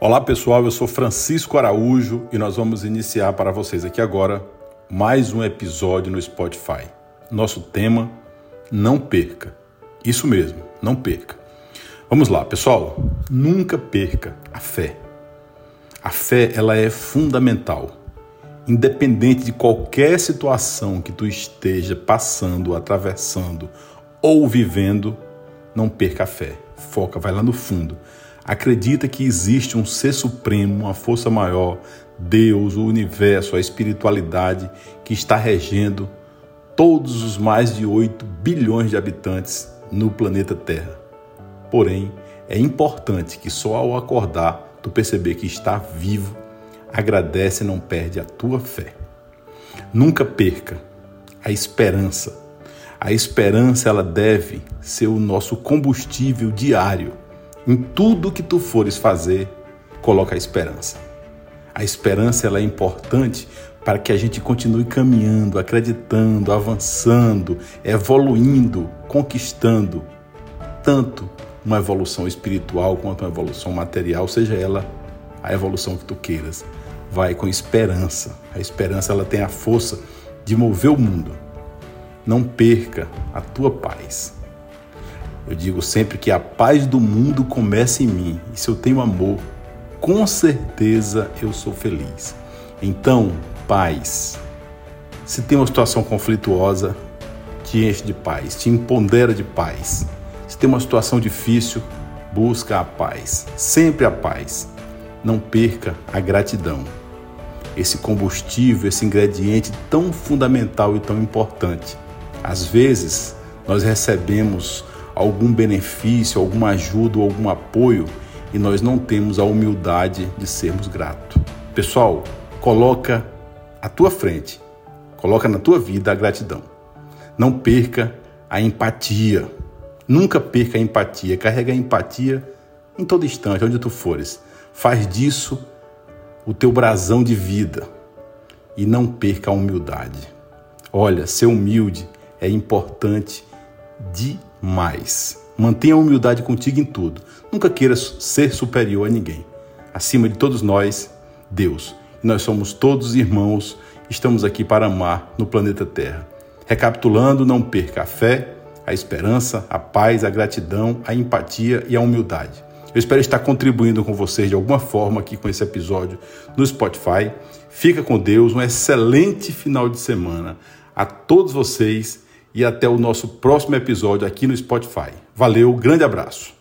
Olá pessoal, eu sou Francisco Araújo e nós vamos iniciar para vocês aqui agora mais um episódio no Spotify. Nosso tema: não perca. Isso mesmo, não perca. Vamos lá, pessoal. Nunca perca a fé. A fé ela é fundamental. Independente de qualquer situação que tu esteja passando, atravessando ou vivendo, não perca a fé. Foca, vai lá no fundo acredita que existe um ser supremo, uma força maior, Deus, o universo, a espiritualidade que está regendo todos os mais de 8 bilhões de habitantes no planeta Terra. Porém, é importante que só ao acordar tu perceber que está vivo, agradece e não perde a tua fé. Nunca perca a esperança. A esperança ela deve ser o nosso combustível diário em tudo que tu fores fazer, coloca a esperança. A esperança ela é importante para que a gente continue caminhando, acreditando, avançando, evoluindo, conquistando tanto uma evolução espiritual quanto uma evolução material, seja ela a evolução que tu queiras. Vai com esperança. A esperança ela tem a força de mover o mundo. Não perca a tua paz. Eu digo sempre que a paz do mundo começa em mim. E se eu tenho amor, com certeza eu sou feliz. Então, paz. Se tem uma situação conflituosa, te enche de paz, te empodera de paz. Se tem uma situação difícil, busca a paz, sempre a paz. Não perca a gratidão. Esse combustível, esse ingrediente tão fundamental e tão importante. Às vezes, nós recebemos algum benefício, alguma ajuda ou algum apoio e nós não temos a humildade de sermos gratos. Pessoal, coloca à tua frente, coloca na tua vida a gratidão. Não perca a empatia. Nunca perca a empatia. Carrega a empatia em todo instante, onde tu fores. Faz disso o teu brasão de vida e não perca a humildade. Olha, ser humilde é importante demais. Mantenha a humildade contigo em tudo. Nunca queira ser superior a ninguém. Acima de todos nós, Deus. Nós somos todos irmãos, estamos aqui para amar no planeta Terra. Recapitulando, não perca a fé, a esperança, a paz, a gratidão, a empatia e a humildade. Eu espero estar contribuindo com vocês de alguma forma aqui com esse episódio no Spotify. Fica com Deus, um excelente final de semana a todos vocês e até o nosso próximo episódio aqui no Spotify. Valeu, grande abraço.